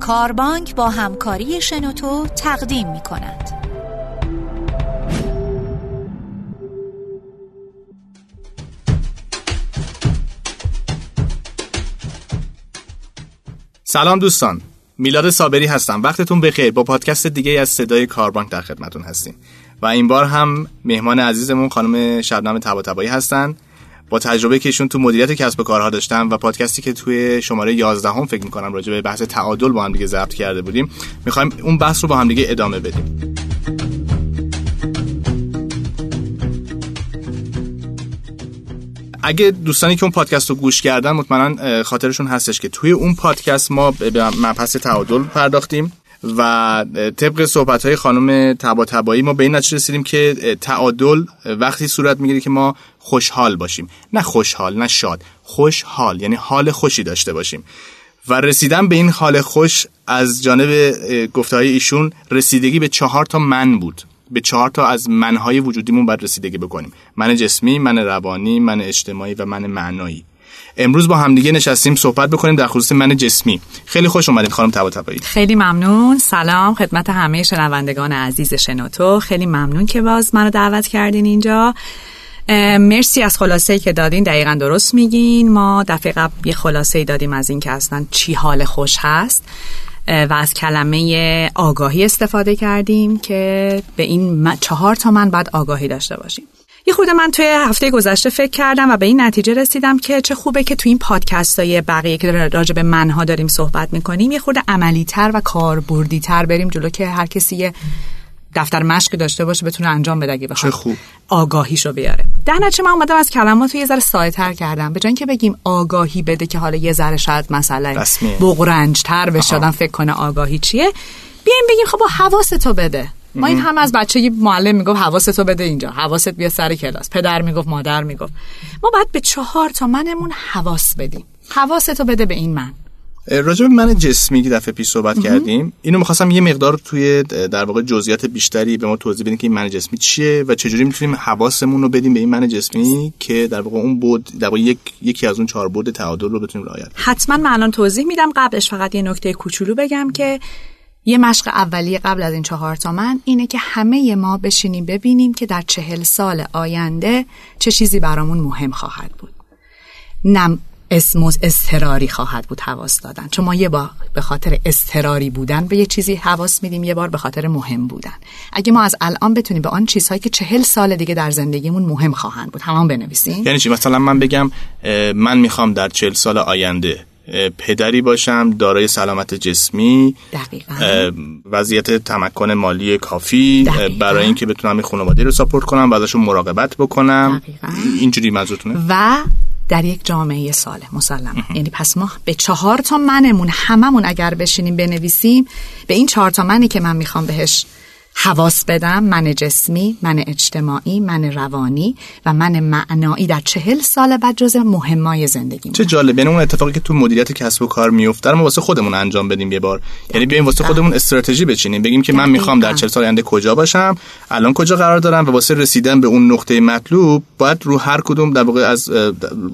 کاربانک با همکاری شنوتو تقدیم می کند. سلام دوستان. میلاد صابری هستم. وقتتون بخیر. با پادکست دیگه از صدای کاربانک در خدمتون هستیم. و این بار هم مهمان عزیزمون خانم شبنم تباتبایی هستن. با تجربه که تو مدیریت کسب و کارها داشتن و پادکستی که توی شماره 11 هم فکر می‌کنم راجع به بحث تعادل با هم دیگه ضبط کرده بودیم می‌خوایم اون بحث رو با هم دیگه ادامه بدیم. اگه دوستانی که اون پادکست رو گوش کردن مطمئنا خاطرشون هستش که توی اون پادکست ما به مبحث تعادل پرداختیم و طبق صحبت های خانم تبا تبایی ما به این نتیجه رسیدیم که تعادل وقتی صورت می‌گیره که ما خوشحال باشیم. نه خوشحال نه شاد. خوشحال یعنی حال خوشی داشته باشیم. و رسیدن به این حال خوش از جانب گفته ایشون رسیدگی به چهار تا من بود. به چهار تا از منهای وجودیمون باید رسیدگی بکنیم. من جسمی من روانی من اجتماعی و من معنایی. امروز با همدیگه نشستیم صحبت بکنیم در خصوص من جسمی. خیلی خوش اومدید خانم طباطبایی. خیلی ممنون. سلام خدمت همه شنوندگان عزیز شنوتو. خیلی ممنون که باز منو دعوت کردین اینجا. مرسی از خلاصه که دادین. دقیقا درست میگین. ما دفعه قبل یه خلاصه دادیم از این که اصلا چی حال خوش هست. و از کلمه آگاهی استفاده کردیم که به این چهار تا من بعد آگاهی داشته باشیم. یه خورده من توی هفته گذشته فکر کردم و به این نتیجه رسیدم که چه خوبه که توی این پادکست های بقیه که راجع به منها داریم صحبت می‌کنیم یه خورده عملی تر و کاربردی تر بریم جلو که هر کسی یه دفتر مشق داشته باشه بتونه انجام بده اگه بخواد. خوب. آگاهیشو بیاره. در نتیجه من اومدم از کلمات یه ذره ساده تر کردم. به جای که بگیم آگاهی بده که حالا یه ذره شاید مثلا بغرنج تر بشه فکر کنه آگاهی چیه بیایم بگیم خب حواستو بده. ما این هم از بچه معلم می‌گفت حواستو بده اینجا. حواست بیا سر کلاس. پدر می‌گفت مادر می‌گفت. ما باید به چهار تا منمون حواس بدیم. حواستو بده به این من. راجع به من جسمی که دفعه پیش صحبت کردیم اینو می‌خواستم یه مقدار توی در واقع جزئیات بیشتری به ما توضیح بدین که این من جسمی چیه و چجوری می‌تونیم حواسمون رو بدیم به این من جسمی که در واقع اون بود در واقع یک یکی از اون چهار بود تعادل رو بتونیم رعایت حتما من الان توضیح میدم. قبلش فقط یه نکته کوچولو بگم که یه مشق اولیه قبل از این چهار تا من اینه که همه ما بشینیم ببینیم که در چهل سال آینده چه چیزی برامون مهم خواهد بود. نم اسموز استراری خواهد بود حواس دادن. چون ما یه بار به خاطر استراری بودن به یه چیزی حواس میدیم یه بار به خاطر مهم بودن. اگه ما از الان بتونیم به آن چیزهایی که چهل سال دیگه در زندگیمون مهم خواهند بود. همان بنویسیم. یعنی چی؟ مثلا من بگم من می‌خوام در چهل سال آینده پدری باشم دارای سلامت جسمی دقیقا. وضعیت تمکن مالی کافی دقیقا. برای اینکه بتونم خانواده رو ساپورت کنم و ازشون مراقبت بکنم. دقیقا. اینجوری منظورتونه و در یک جامعه ساله مسلما یعنی پس ما به چهار تا منمون هممون اگر بشینیم بنویسیم به این چهار تا منی که من می‌خوام بهش حواس بدم. من جسمی من اجتماعی من روانی و من معنایی در چهل سال بعد جز مهمای زندگی چه جالب. یعنی اون اتفاقی که تو مدیریت کسب و کار میفته ما واسه خودمون انجام بدیم یه بار. یعنی بیایم واسه خودمون استراتژی بچینیم. بگیم که من می‌خوام در چهل سال آینده کجا باشم؟ الان کجا قرار دارم؟ و واسه رسیدن به اون نقطه مطلوب باید رو هر کدوم در واقع از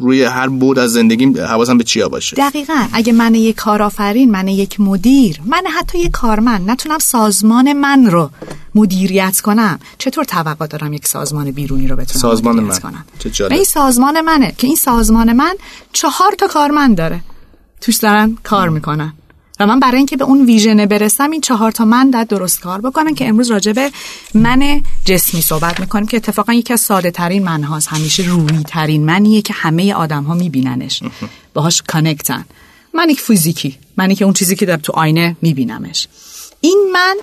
روی هر بود از زندگیم حواسم به چیا باشه. دقیقا. اگه من یک کارآفرین من یک مدیر من حتی یک کارمند نتونم سازمان من رو مدیریت کنم. چطور توقع دارم یک سازمان بیرونی رو بتونم سازمان مدیریت من. کنم؟ چه این سازمان منه که این سازمان من چهار تا کارمند داره. توش دارن کار می‌کنن. و من برای اینکه به اون ویژنه برسم این چهار تا من در درست کار بکنم که امروز راجع به من جسمی صحبت می‌کنیم که اتفاقا یکی از ساده ترین من هاست. همیشه روی ترین منیه که همه آدم ها میبیننش. باهاش کانکتن من یک فیزیکی. منی که اون چیزی که در تو آینه میبینمش. این من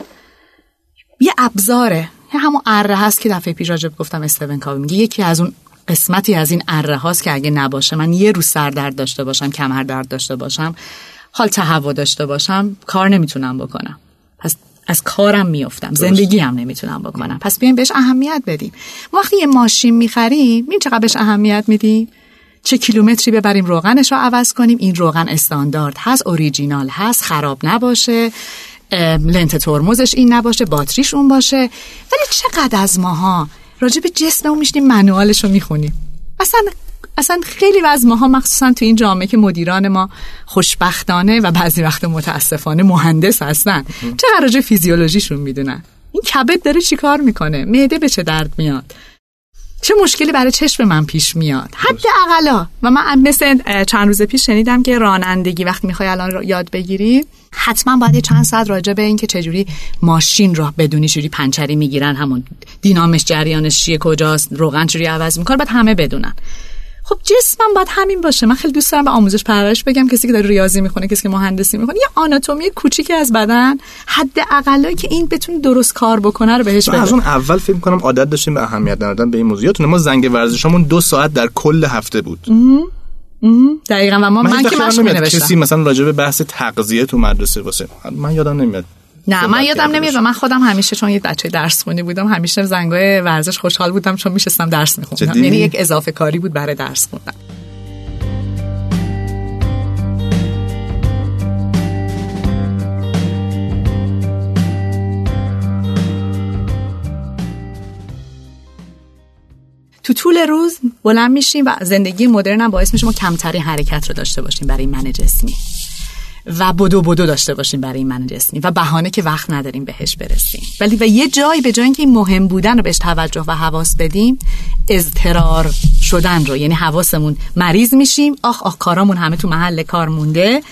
یه ابزاره. یه همون اره هست که دفعه پیش راجب گفتم استون کاوی میگه. یکی از اون قسمتی از این اره هاست که اگه نباشه من یه روز سر درد داشته باشم کمر درد داشته باشم حال تهوع داشته باشم کار نمی‌تونم بکنم. پس از کارم میافتم. زندگی هم نمی‌تونم بکنم. پس بیایم بهش اهمیت بدیم. وقتی یه ماشین می‌خریم این چقدر بهش اهمیت میدیم؟ چه کیلومتری ببریم؟ روغنش رو عوض کنیم. این روغن استاندارد هست اوریجینال هست خراب نباشه. لنت ترمزش این نباشه باتریش اون باشه. ولی چقدر از ماها راجع به جسممون میشنیم منوالش رو می‌خونیم. اصلا اصلا خیلی از ماها مخصوصا تو این جامعه که مدیران ما خوشبختانه و بعضی وقت متاسفانه مهندس هستن چه راجع فیزیولوژیشون می‌دونن. این کبد داره چیکار می‌کنه؟ معده به چه درد میاد؟ چه مشکلی برای چشم من پیش میاد؟ حد اقلا و من مثل چند روز پیش شنیدم که رانندگی وقتی می‌خوای الان یاد بگیری حتما باید چند ساعت راجع به اینکه چجوری ماشین را بدونی چجوری پنچری می‌گیرن همون دینامش جریانش چیه کجاست روغن چجوری عوض می‌کنه باید همه بدونن. خب جسمم باید همین باشه. من خیلی دوست دارم به آموزش پرورش بگم. کسی که داره ریاضی می‌کنه کسی که مهندسی می‌کنه یه آناتومی کوچیکی از بدن حد اقلایی که این بتون درست کار بکنه رو بهش بده. از اون اول فکر کنم عادت داشتیم به اهمیت دادن به این موضوعات ما زنگ ورزشمون دو ساعت در کل هفته بود. دقیقا. و ما من, من که مشق کسی مثلا راجع به بحث تغذیه تو مدرسه واسه من یادم نمیاد. نه من یادم نمیاد من خودم همیشه چون یه بچه درس خونی بودم همیشه زنگای ورزش خوشحال بودم چون میشستم درس میخوندم. یعنی یک اضافه کاری بود برای درس خوندن. تو طول روز بلند میشیم و زندگی مدرن هم باعث میشه ما کمتری حرکت رو داشته باشیم برای من جسمی. و بدو بدو داشته باشیم برای این من جسمی و بهانه که وقت نداریم بهش برسیم. ولی و یه جایی به جای اینکه این مهم بودن رو بهش توجه و حواس بدیم اضطرار شدن رو یعنی حواسمون مریض میشیم. آخ آخ کارامون همه تو محل کار مونده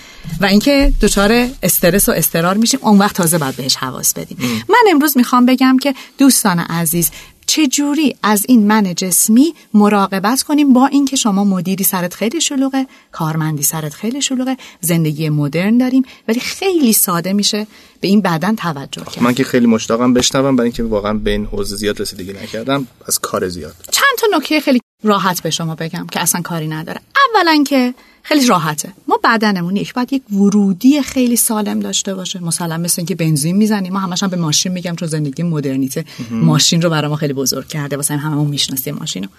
و اینکه دچار استرس و استرار میشیم. اون وقت تازه باید بهش حواس بدیم. من امروز می‌خوام بگم که دوستان عزیز چجوری از این من جسمی مراقبت کنیم با اینکه شما مدیری سرت خیلی شلوغه کارمندی سرت خیلی شلوغه زندگی مدرن داریم ولی خیلی ساده میشه به این بدن توجه کرد. من که خیلی مشتاقم بشنوم برای اینکه واقعا به این حوزه زیاد رسیدگی نکردم از کار زیاد. چند تا نکته خیلی راحت به شما بگم که اصلا کاری نداره. اولا که خیلی راحته. ما بدنمون یک باید یک ورودی خیلی سالم داشته باشه. مثلا مثل اینکه بنزین می‌زنیم. ما همش هم به ماشین میگم چون زندگی مدرنیته. ماشین رو برای ما خیلی بزرگ کرده. واسه هممون می‌شناسیم ماشین رو.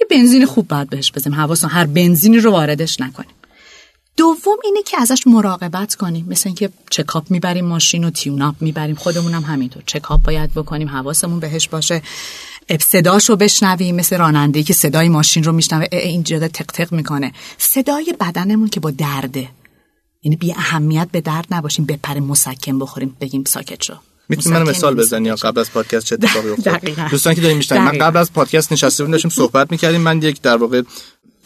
یه بنزین خوب باید بهش بزنیم. حواسون هر بنزینی رو واردش نکنیم. دوم اینه که ازش مراقبت کنیم. مثل اینکه چکاپ می‌بریم ماشین و تیوناپ می‌بریم. خودمون هم همینطور. چکاپ باید بکنیم. حواسمون بهش باشه. صداشو بشنویم مثل راننده که صدای ماشین رو میشنوه این جدا تق تق می‌کنه. صدای بدنمون که با درده. یعنی بی اهمیت به درد نباشیم بپره مسکن بخوریم بگیم ساکت شو. می‌تونی من مثال بزنی یا قبل از پادکست چه اتفاقی افتاد؟ دوستان که داریم میشنن من قبل از پادکست نشسته بودیم داشتیم صحبت می‌کردیم. من یک در واقع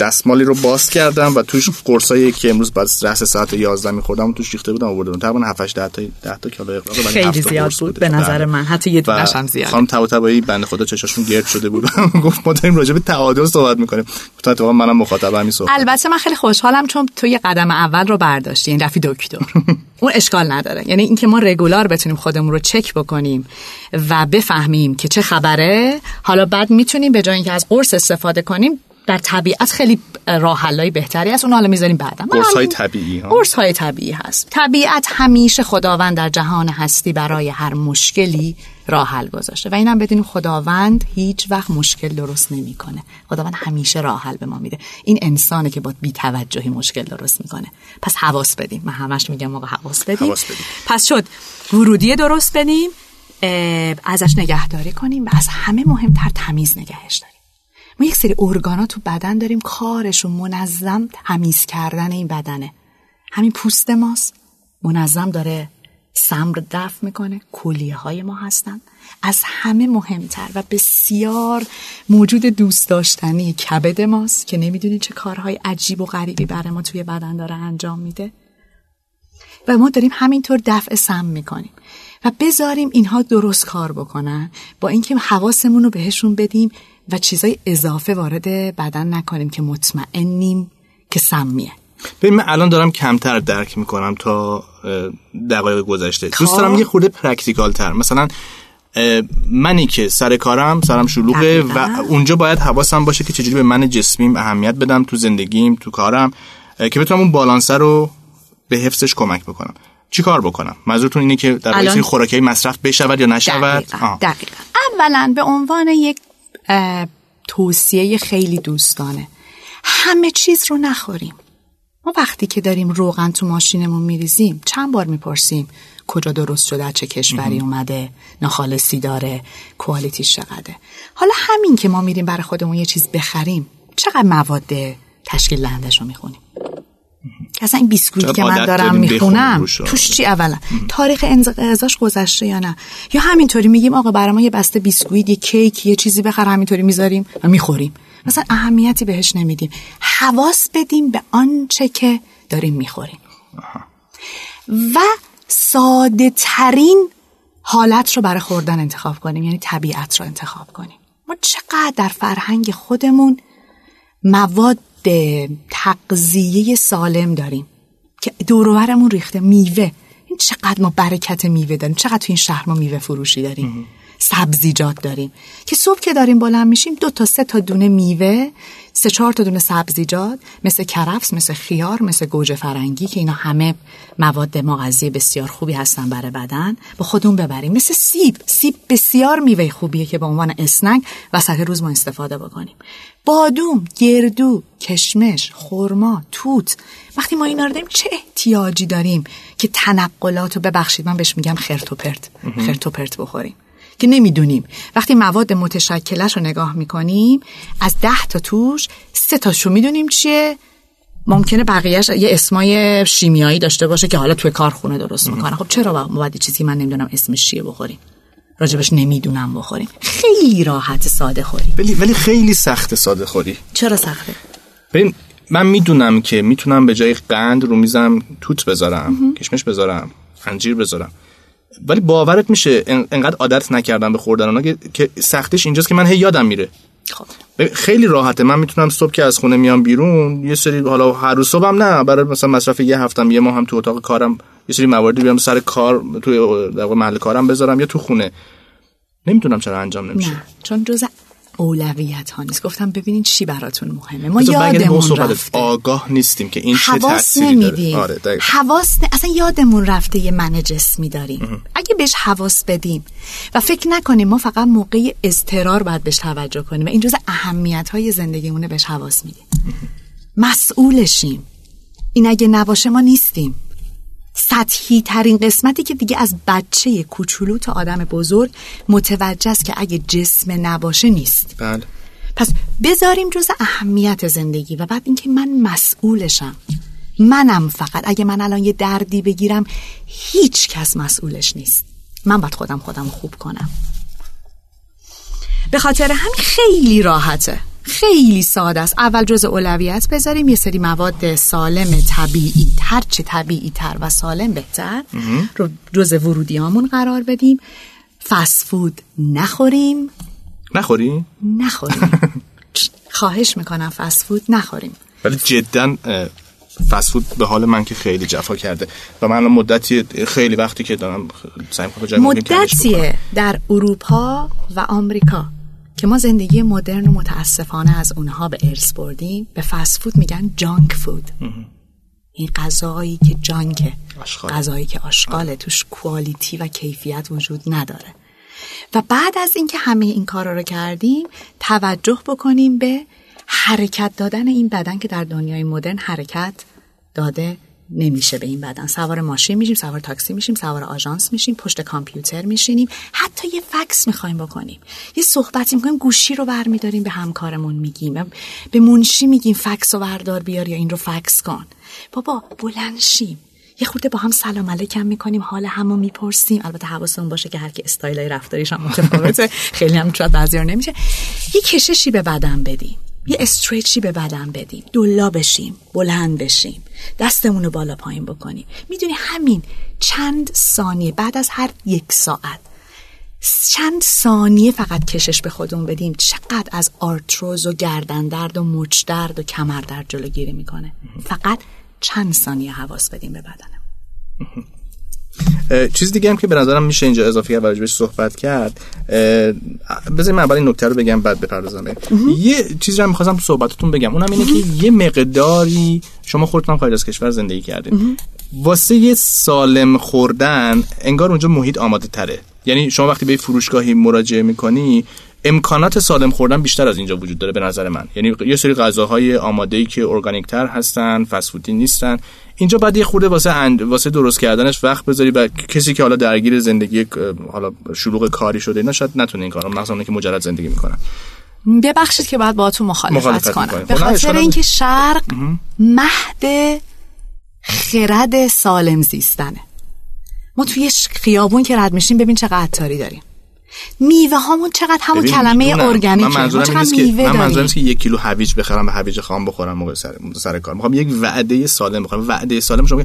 دستمالی رو باز کردم و توش قرصایی که امروز بعد رأس ساعت 11 می‌خوردم توش ریخته بودم آورده بودم تقریبا 7 8 10 تا 10 تا کیلو اقراق خیلی زیاد بود به نظر بله. من. حتی یه دونش هم زیاد. خانم طباطبایی بنده خدا چشاشون گرد شده بود. گفت ما داریم راجع به تعادل صحبت می‌کنیم. گفتم اتفاقا منم مخاطب همین صحبت. البته من خیلی خوشحالم چون تو یه قدم اول رو برداشتی این رفی دکتر. اون اشکال نداره. یعنی اینکه ما رگولار بتونیم خودمون رو چک بکنیم و بفهمیم که چه خبره حالا بعد می‌تونیم به جای اینکه از قرص استفاده کنیم در طبیعت خیلی راه حلای بهتری است اون حالا می‌ذاریم بعدا قرص های طبیعی ها. قرص های طبیعی هست. طبیعت همیشه خداوند در جهان هستی برای هر مشکلی راه حل گذاشته. و اینم بدونیم خداوند هیچ وقت مشکل درست نمی‌کنه. خداوند همیشه راه حل به ما میده. این انسانه که با بی‌توجهی مشکل درست می‌کنه. پس حواس بدیم. من همش میگم موقع حواس بدیم. حواس بدیم. پس شد. ورودی درست بدیم ازش نگهداری کنیم و از همه مهمتر تمیز نگهش داریم. ما یک سری ارگانا تو بدن داریم کارشون منظم تمیز کردن این بدنه. همین پوست ماست. منظم داره سمر دفع می‌کنه کلیه های ما هستن. از همه مهمتر و بسیار موجود دوست داشتنی کبد ماست که نمی‌دونید چه کارهای عجیب و غریبی برای ما توی بدن داره انجام میده. و ما داریم همینطور دفع سم می‌کنیم. و بذاریم اینها درست کار بکنن. با اینکه حواسمون رو بهشون بدیم و چیزای اضافه وارد بدن نکنیم که مطمئنیم که سمیه. ببین من الان دارم کمتر درک می‌کنم تا دقایق گذشته. دوست دارم یه خورده practical تر مثلا منی که سر کارم سرم شلوغه و اونجا باید حواسم باشه که چجوری به من جسمیم اهمیت بدم تو زندگیم تو کارم که بتونم اون بالانسه رو به حفظش کمک بکنم. چی کار بکنم؟ منظورتون اینه که در واقع خوراکی مصرف بشود یا نشود؟ دقیقا. دقیقا. اولا به عنوان یک توصیه خیلی دوستانه. همه چیز رو نخوریم. ما وقتی که داریم روغن تو ماشینمون میریزیم چند بار می‌پرسیم کجا درست شده چه کشوری اومده ناخالصی داره کوالیتیش چقدره. حالا همین که ما میریم برای خودمون یه چیز بخریم چقدر مواد تشکیل دهندش رو می‌خونیم؟ که اصلا این بیسکویت که من دارم می‌خونم. توش چی اولا؟ تاریخ انقضاش گذشته یا نه؟ یا همینطوری میگیم آقا برای ما یه بسته بیسکویت یه کیک یه چیزی بخر همینطوری می‌ذاریم و می‌خوریم. مثلا اهمیتی بهش نمیدیم. حواس بدیم به آنچه که داریم می‌خوریم. و ساده ترین حالت رو برای خوردن انتخاب کنیم یعنی طبیعت رو انتخاب کنیم. ما چقدر در فرهنگ خودمون مواد تغذیه سالم داریم که دوروبرمون ریخته میوه. این چقدر ما برکت میوه داریم. چقدر تو این شهر ما میوه فروشی داریم. سبزیجات داریم. که صبح که داریم بلند میشیم دو تا سه تا دونه میوه سه چهار تا دونه سبزیجات مثل کرفس مثل خیار مثل گوجه فرنگی که اینا همه مواد مغذی بسیار خوبی هستن برای بدن با خودمون ببریم. مثل سیب. سیب بسیار میوه خوبیه که به عنوان اسنک وسط روز ما استفاده بکنیم. بادوم گردو کشمش خرما توت. وقتی ما اینا رو داریم چه احتیاجی داریم که تنقلات رو ببخشید؟ من بهش میگم خرت و پرت خرت و پرت بخوریم. که نمی‌دونیم. وقتی مواد متشکلش رو نگاه می‌کنیم از ده تا توش سه تاشو می‌دونیم چیه. ممکنه بقیهش یه اسمای شیمیایی داشته باشه که حالا توی کارخونه درست می‌کنه خب چرا باید چیزی من نمی‌دونم اسمش چیه بخوریم؟ راجبش نمی‌دونم بخوریم. خیلی راحت ساده خوری. ولی ولی خیلی سخت ساده خوری. چرا سخته؟ ببین من می‌دونم که می‌تونم به جای قند رو میزم توت بذارم کشمش بذارم انجیر بذارم. ولی باورت میشه ان- انقدر عادت نکردم به خوردن اونا که- سختش اینجاست که من هی یادم میره. خب. خیلی راحته. من می‌تونم صبح که از خونه میام بیرون یه سری حالا هر روز صبحم نه برای مثلا مصرف یه هفتم یه ماه هم تو اتاق کارم یه سری مواردی بیام سر کار توی در محل کارم بذارم یا تو خونه. نمی‌دونم چرا انجام نمیشه. نه چون جز اولویت ها نیست. گفتم ببینین چی براتون مهمه. ما یادمون. رفته. آگاه نیستیم که این چه تأثیری نمیدیم. داره آره. حواس نه- اصلا یادمون رفته یه من جسمی داریم. اگه بهش حواس بدیم و فکر نکنیم ما فقط موقع اضطرار باید بهش توجه کنیم و این جز اهمیت های زندگیمونه بهش حواس میدیم. مسئولشیم. این اگه نباشه ما نیستیم. سطحی ترین قسمتی که دیگه از بچه کوچولو تا آدم بزرگ متوجه است که اگه جسم نباشه نیست. بله. پس بذاریم جز اهمیت زندگی و بعد اینکه من مسئولشم. منم فقط. اگه من الان یه دردی بگیرم هیچ کس مسئولش نیست. من باید خودم خودم خوب کنم. به خاطر همین خیلی راحته. خیلی ساده است. اول جز اولویت بذاریم. یه سری مواد سالم طبیعی هر چه طبیعی تر و سالم بهتر رو جز ورودیامون قرار بدیم. فست فود نخوریم. نخوری نخوریم. خواهش می‌کنم فست فود نخوریم. ولی جدا اه، فست فود به حال من که خیلی جفا کرده. و من مدتی خیلی وقتی که دارم سعی می‌کنم. مدتیه در اروپا و آمریکا. که ما زندگی مدرن و متاسفانه از اونها به ارث بردیم به فست فود میگن جانک فود این غذایی که جانکه آشغال. غذایی که آشغاله توش کوالیتی و کیفیت وجود نداره. و بعد از اینکه همه این کارا رو کردیم توجه بکنیم به حرکت دادن این بدن که در دنیای مدرن حرکت داده نمیشه به این بدن. سوار ماشین میشیم سوار تاکسی میشیم سوار آژانس میشیم پشت کامپیوتر میشینیم. حتی یه فکس می‌خوایم بکنیم. یه صحبتی می‌کنیم گوشی رو برمیداریم به همکارمون میگیم. به منشی میگیم فکس رو بردار بیار یا این رو فکس کن. بابا بلند شیم. یه خورده با هم سلام علیکم می‌کنیم حال همو می‌پرسیم. البته حواسمون باشه که هر کی استایل رفتاریش هم متفاوته. خیلی هم شاید بعضیا نمیشه. یه کششی به بدن بدیم. یه استریچی به بدن بدیم. دلا بشیم بلند بشیم. دستمون رو بالا پایین بکنیم. می‌دونی همین چند ثانیه بعد از هر یک ساعت. چند ثانیه فقط کشش به خودمون بدیم. چقدر از آرتروز و گردن درد و مچ درد و کمر درد جلوگیری می‌کنه. فقط چند ثانیه حواس بدیم به بدنم چیز دیگه هم که به نظرم میشه اینجا اضافه کرد و راجبش صحبت کرد. بذارید من اول این نکته رو بگم بعد بپردازم. بهش. یه چیزی رو هم می‌خواستم تو صحبتتون بگم. اونم اینه که یه مقداری شما خودتون خارج از کشور زندگی کردین. واسه یه سالم خوردن انگار اونجا محیط آماده تره یعنی شما وقتی به فروشگاهی مراجعه می‌کنی امکانات سالم خوردن بیشتر از اینجا وجود داره به نظر من. یعنی یه سری غذاهای آماده ای که ارگانیک تر هستن فسفودی نیستن. اینجا بعد یه خورده واسه اند... واسه درست کردنش وقت بذاری و کسی که حالا درگیر زندگی حالا شلوغ کاری شده اینا شاید نتونه این کارو مثلا که مجرد زندگی می‌کنن. ببخشید که باید با تو مخالفت, مخالفت کنم. به خب خاطر اینکه شرق مهد خرد سالم زیستنه. ما توی خیابون که رد میشیم ببین چقدر عطاری داریم. میوه هامون چقدر همون کلمه می‌دونم. ارگانیکه. من منظورم این چقدر نیست که میوه من منظورم که یک کیلو هویج بخرم به هویج خام بخورم موقع سر سر کار. می‌خوام یک وعده سالم بخورم. وعده سالم شما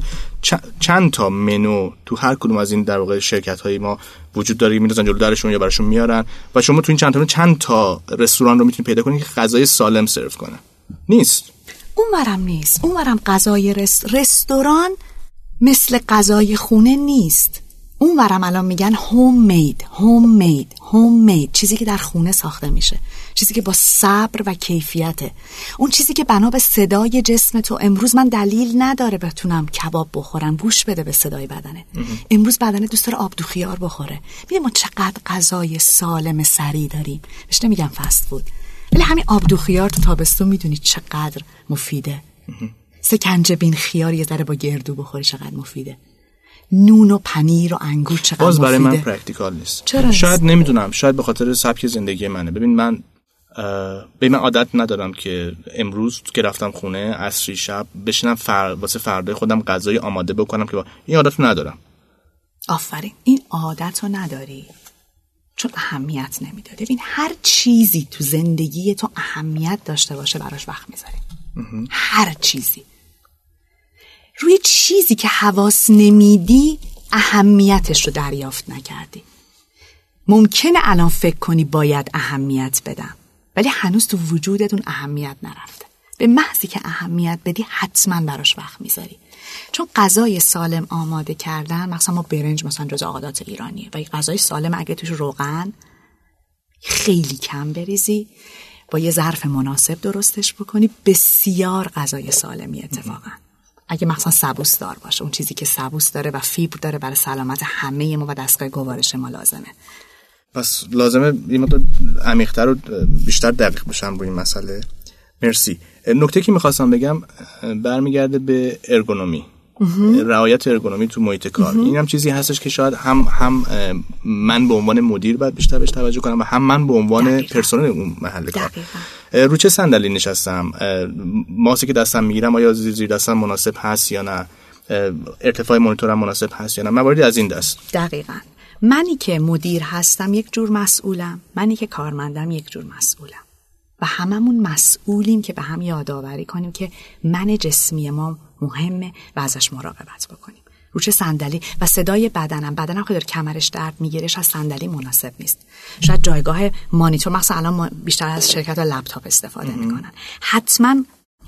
چند تا منو تو هر کدوم از این در واقع شرکت های ما وجود داره میندازن جلو درشون یا براشون میارن و شما تو این چند تا چند تا رستوران رو می‌تونید پیدا کنید که غذای سالم سرو کنه نیست. اونورم نیست. اونورم غذای رست... رستوران مثل غذای خونه نیست. اونورم الان میگن هوم مید هوم مید هوم مید چیزی که در خونه ساخته میشه. چیزی که با صبر و کیفیته. اون چیزی که بنا به صدای جسم تو. امروز من دلیل نداره بتونم کباب بخورم. گوش بده به صدای بدنه امروز بدنه دوست داره آب دو خیار بخوره. می‌دونی ما چقدر غذای سالم سری داریم. بهش نمیگم فست فود ولی همین آب دو خیار تو تابستون می‌دونی چقدر مفیده. سکنجبین خیار یه ذره با گردو بخوری چقدر مفیده. نون و پنیر و انگور چقدر باز برای مفیده. من practical نیست. چرا نیست؟ شاید نمی‌دونم. شاید به خاطر سبک زندگی منه. ببین من به من عادت ندارم که امروز که رفتم خونه عصری شب بشینم فر... واسه فردای خودم غذای آماده بکنم که با... این عادت ندارم. آفرین. این عادت رو نداری. چون اهمیت نمیداری ببین هر چیزی تو زندگی تو اهمیت داشته باشه براش وقت می‌ذاری. هر چیزی. روی چیزی که حواس نمیدی اهمیتش رو دریافت نکردی. ممکنه الان فکر کنی باید اهمیت بدم ولی هنوز تو وجودتون اهمیت نرفته. به محضی که اهمیت بدی حتما براش وقت می‌ذاری. چون غذای سالم آماده کردن مثلا ما برنج مثلا جز عادات ایرانیه و غذای سالم اگه توش روغن خیلی کم بریزی. با یه ظرف مناسب درستش بکنی بسیار غذای سالمی اتفاقا. اگه مثلا سبوس دار باشه. اون چیزی که سبوس داره و فیبر داره برای سلامت همه ما و دستگاه گوارش ما لازمه. پس لازمه یه مقدار عمیق‌تر و بیشتر دقیق بشم روی این مسئله. مرسی. نکته که می‌خواستم بگم برمیگرده به ارگونومی. رعایت ارگونومی تو محیط کار. این هم چیزی هستش که شاید هم هم من به عنوان مدیر باید بیشتر بهش توجه کنم و هم من به عنوان دقیقاً. پرسنل اون محل کار. دقیقاً. رو چه صندلی نشستم؟ ماسی که دستم می‌گیرم آیا زیر زیر دستم مناسب هست یا نه؟ ارتفاع مانیتورم مناسب هست یا نه؟ مواردی از این دست. دقیقا. منی که مدیر هستم یک جور مسئولم. منی که کارمندم یک جور مسئولم. و هممون مسئولیم که به هم یادآوری کنیم که من جسمی ما مهمه و ازش مراقبت بکنیم. رو چه صندلی و صدای بدنم. بدنم که داره کمرش درد میگیرش از صندلی مناسب نیست. شاید جایگاه مانیتور مثلا الان بیشتر از شرکت لپتاپ استفاده می‌کنن. حتما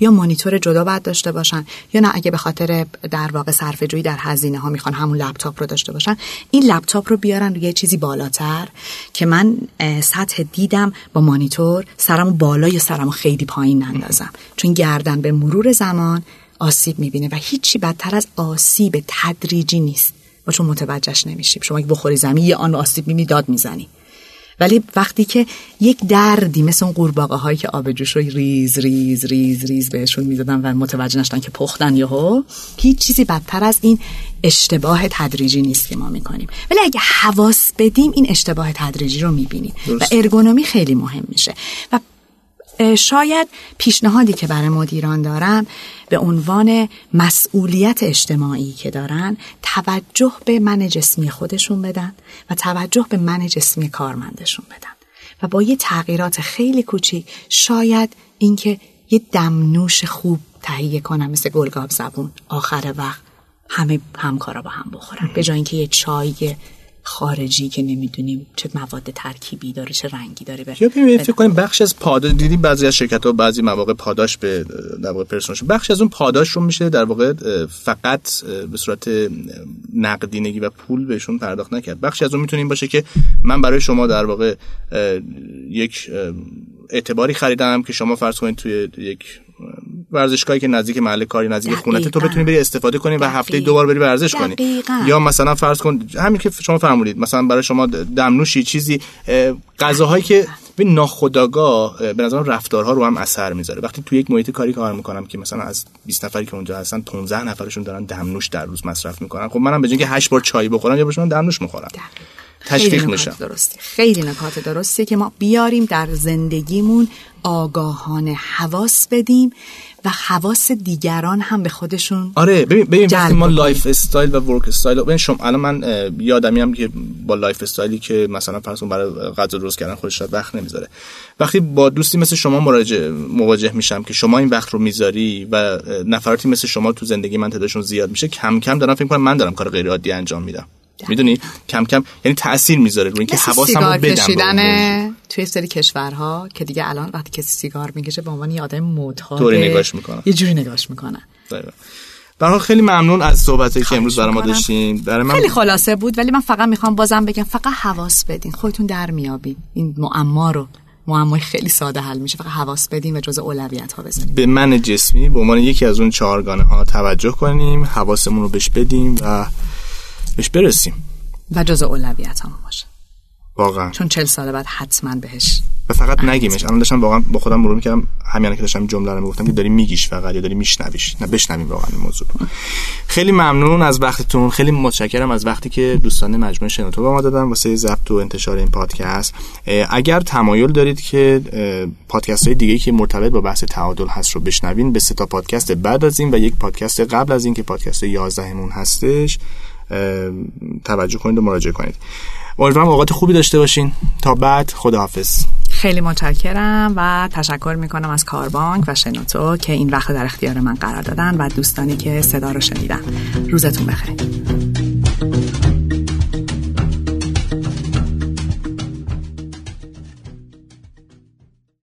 یا مانیتور جدا باید داشته باشن یا نه اگه به خاطر در واقع صرفه جویی در هزینه ها می‌خوان همون لپتاپ رو داشته باشن. این لپتاپ رو بیارن روی چیزی بالاتر که من سطح دیدم با مانیتور سرمو بالا یا سرمو خیلی پایین نندازم. چون گردن به مرور زمان آسیب می‌بینه و هیچی بدتر از آسیب تدریجی نیست. ما چون متوجهش نمیشیم. شما اگه بخوری زمین یه آن آسیب می‌بینی داد می‌زنی. ولی وقتی که یک دردی مثل اون قورباغه هایی که آب جوش رو ریز ریز ریز ریز بهشون می‌دادن و متوجه نشدن که پختن یهو هیچ چیزی بدتر از این اشتباه تدریجی نیست که ما می‌کنیم. ولی اگه حواس بدیم این اشتباه تدریجی رو می‌بینیم. و ارگونومی خیلی مهم میشه. و شاید پیشنهادی که برای مدیران دارم به عنوان مسئولیت اجتماعی که دارن توجه به من جسمی خودشون بدن و توجه به من جسمی کارمندشون بدن. و با یه تغییرات خیلی کوچیک شاید اینکه یه دمنوش خوب تهیه کنم مثل گلگاب زبون. آخر وقت همه همکارا با هم بخورن. به جای اینکه یه چای خارجی که نمی‌دونیم چه مواد ترکیبی داره چه رنگی داره یا ببینید فکر کنیم بخش از پاداش دیدی بعضی از شرکت ها بعضی مواقع پاداش به در واقع پرسنلشون بخش از اون پاداش رو میشه در واقع فقط به صورت نقدینگی و پول بهشون پرداخت نکرد. بخشی از اون می‌تونه این باشه که من برای شما در واقع یک اعتباری خریدم که شما فرض کنید توی یک ورزشگاهی که نزدیک محل کاری نزدیک خونت تو بتونی بری استفاده کنی و هفته دو بار بری ورزش کنی. دقیقاً. یا مثلا فرض کن همین که شما فرمودید مثلا برای شما دمنوشی چیزی اه، غذاهایی که به ناخودآگاه اه، به نظرم رفتارها رو هم اثر می‌ذاره. وقتی توی یک محیط کاری کار می‌کنم که مثلا از 20 نفری که اونجا هستن 15 نفرشون دارن دمنوش در روز مصرف می‌کنن. خب منم به جای اینکه 8 بار چای بخورم یا باشم دمنوش می‌خورم تشویق میشم. درستی. خیلی نکات درستی که ما بیاریم در زندگیمون آگاهانه حواس بدیم. و حواس دیگران هم به خودشون آره ببین ببین وقتی ما lifestyle و work style ببین شما الان من یه آدمی هم که با lifestyle ی که مثلا فرض برای غذا درست کردن خودش وقت نمی‌ذاره. وقتی با دوستی مثل شما مراجعه مواجه میشم که شما این وقت رو می‌ذاری و نفراتی مثل شما تو زندگی من تعدادشون زیاد میشه کم کم دارم فکر کنم من دارم کار غیر عادی انجام میدم. می‌دونی؟ کم کم یعنی تاثیر می‌ذاره. روی اینکه حواسم رو بدم توی سری کشورها که دیگه الان وقتی کسی سیگار می‌کشه به عنوان یه آدم معتاد طوری نگاش می‌کنه. یه جوری نگاش می‌کنه. برای خیلی ممنون از صحبتی که امروز برای ما داشتیم برای من خیلی خلاصه بود ولی من فقط می‌خوام بازم بگم فقط حواس بدین. خودتون در میابین. این معما رو. معمای خیلی ساده حل میشه. فقط حواس بدیم و جز اولویت ها بزنیم به من جسمی به عنوان یکی از اون چهارگانه ها توجه کنیم حواسمون رو بهش بدیم و بهش برسیم. و جز اولویت هم باشه. واقعا. چون چل سال بعد حتما بهش و فقط نگیمش. الان داشتم واقعا با خودم مرور می‌کردم. همین که داشتم جمله رو می‌گفتم که داری میگیش فقط یا داری میشنویش. نه بشنویم واقعا این موضوع خیلی ممنون از وقتتون. خیلی متشکرم از وقتی که دوستان مجموعه شنوتو با ما دادن. واسه ضبط و انتشار این پادکست. اگر تمایل دارید که پادکست های دیگه که مرتبط با بحث تعادل هست رو بشنوین به سه تا پادکست بعد از این و یک پادکست قبل از این که پادکست 11 مون هستش توجه کنید و مراجعه کنید. امیدوارم اوقات خوبی داشته باشین. تا بعد خداحافظ. خیلی متشکرم و تشکر می‌کنم از کاربانک و شنوتو که این وقت در اختیار من قرار دادن و دوستانی که صدا رو شنیدن. روزتون بخیر.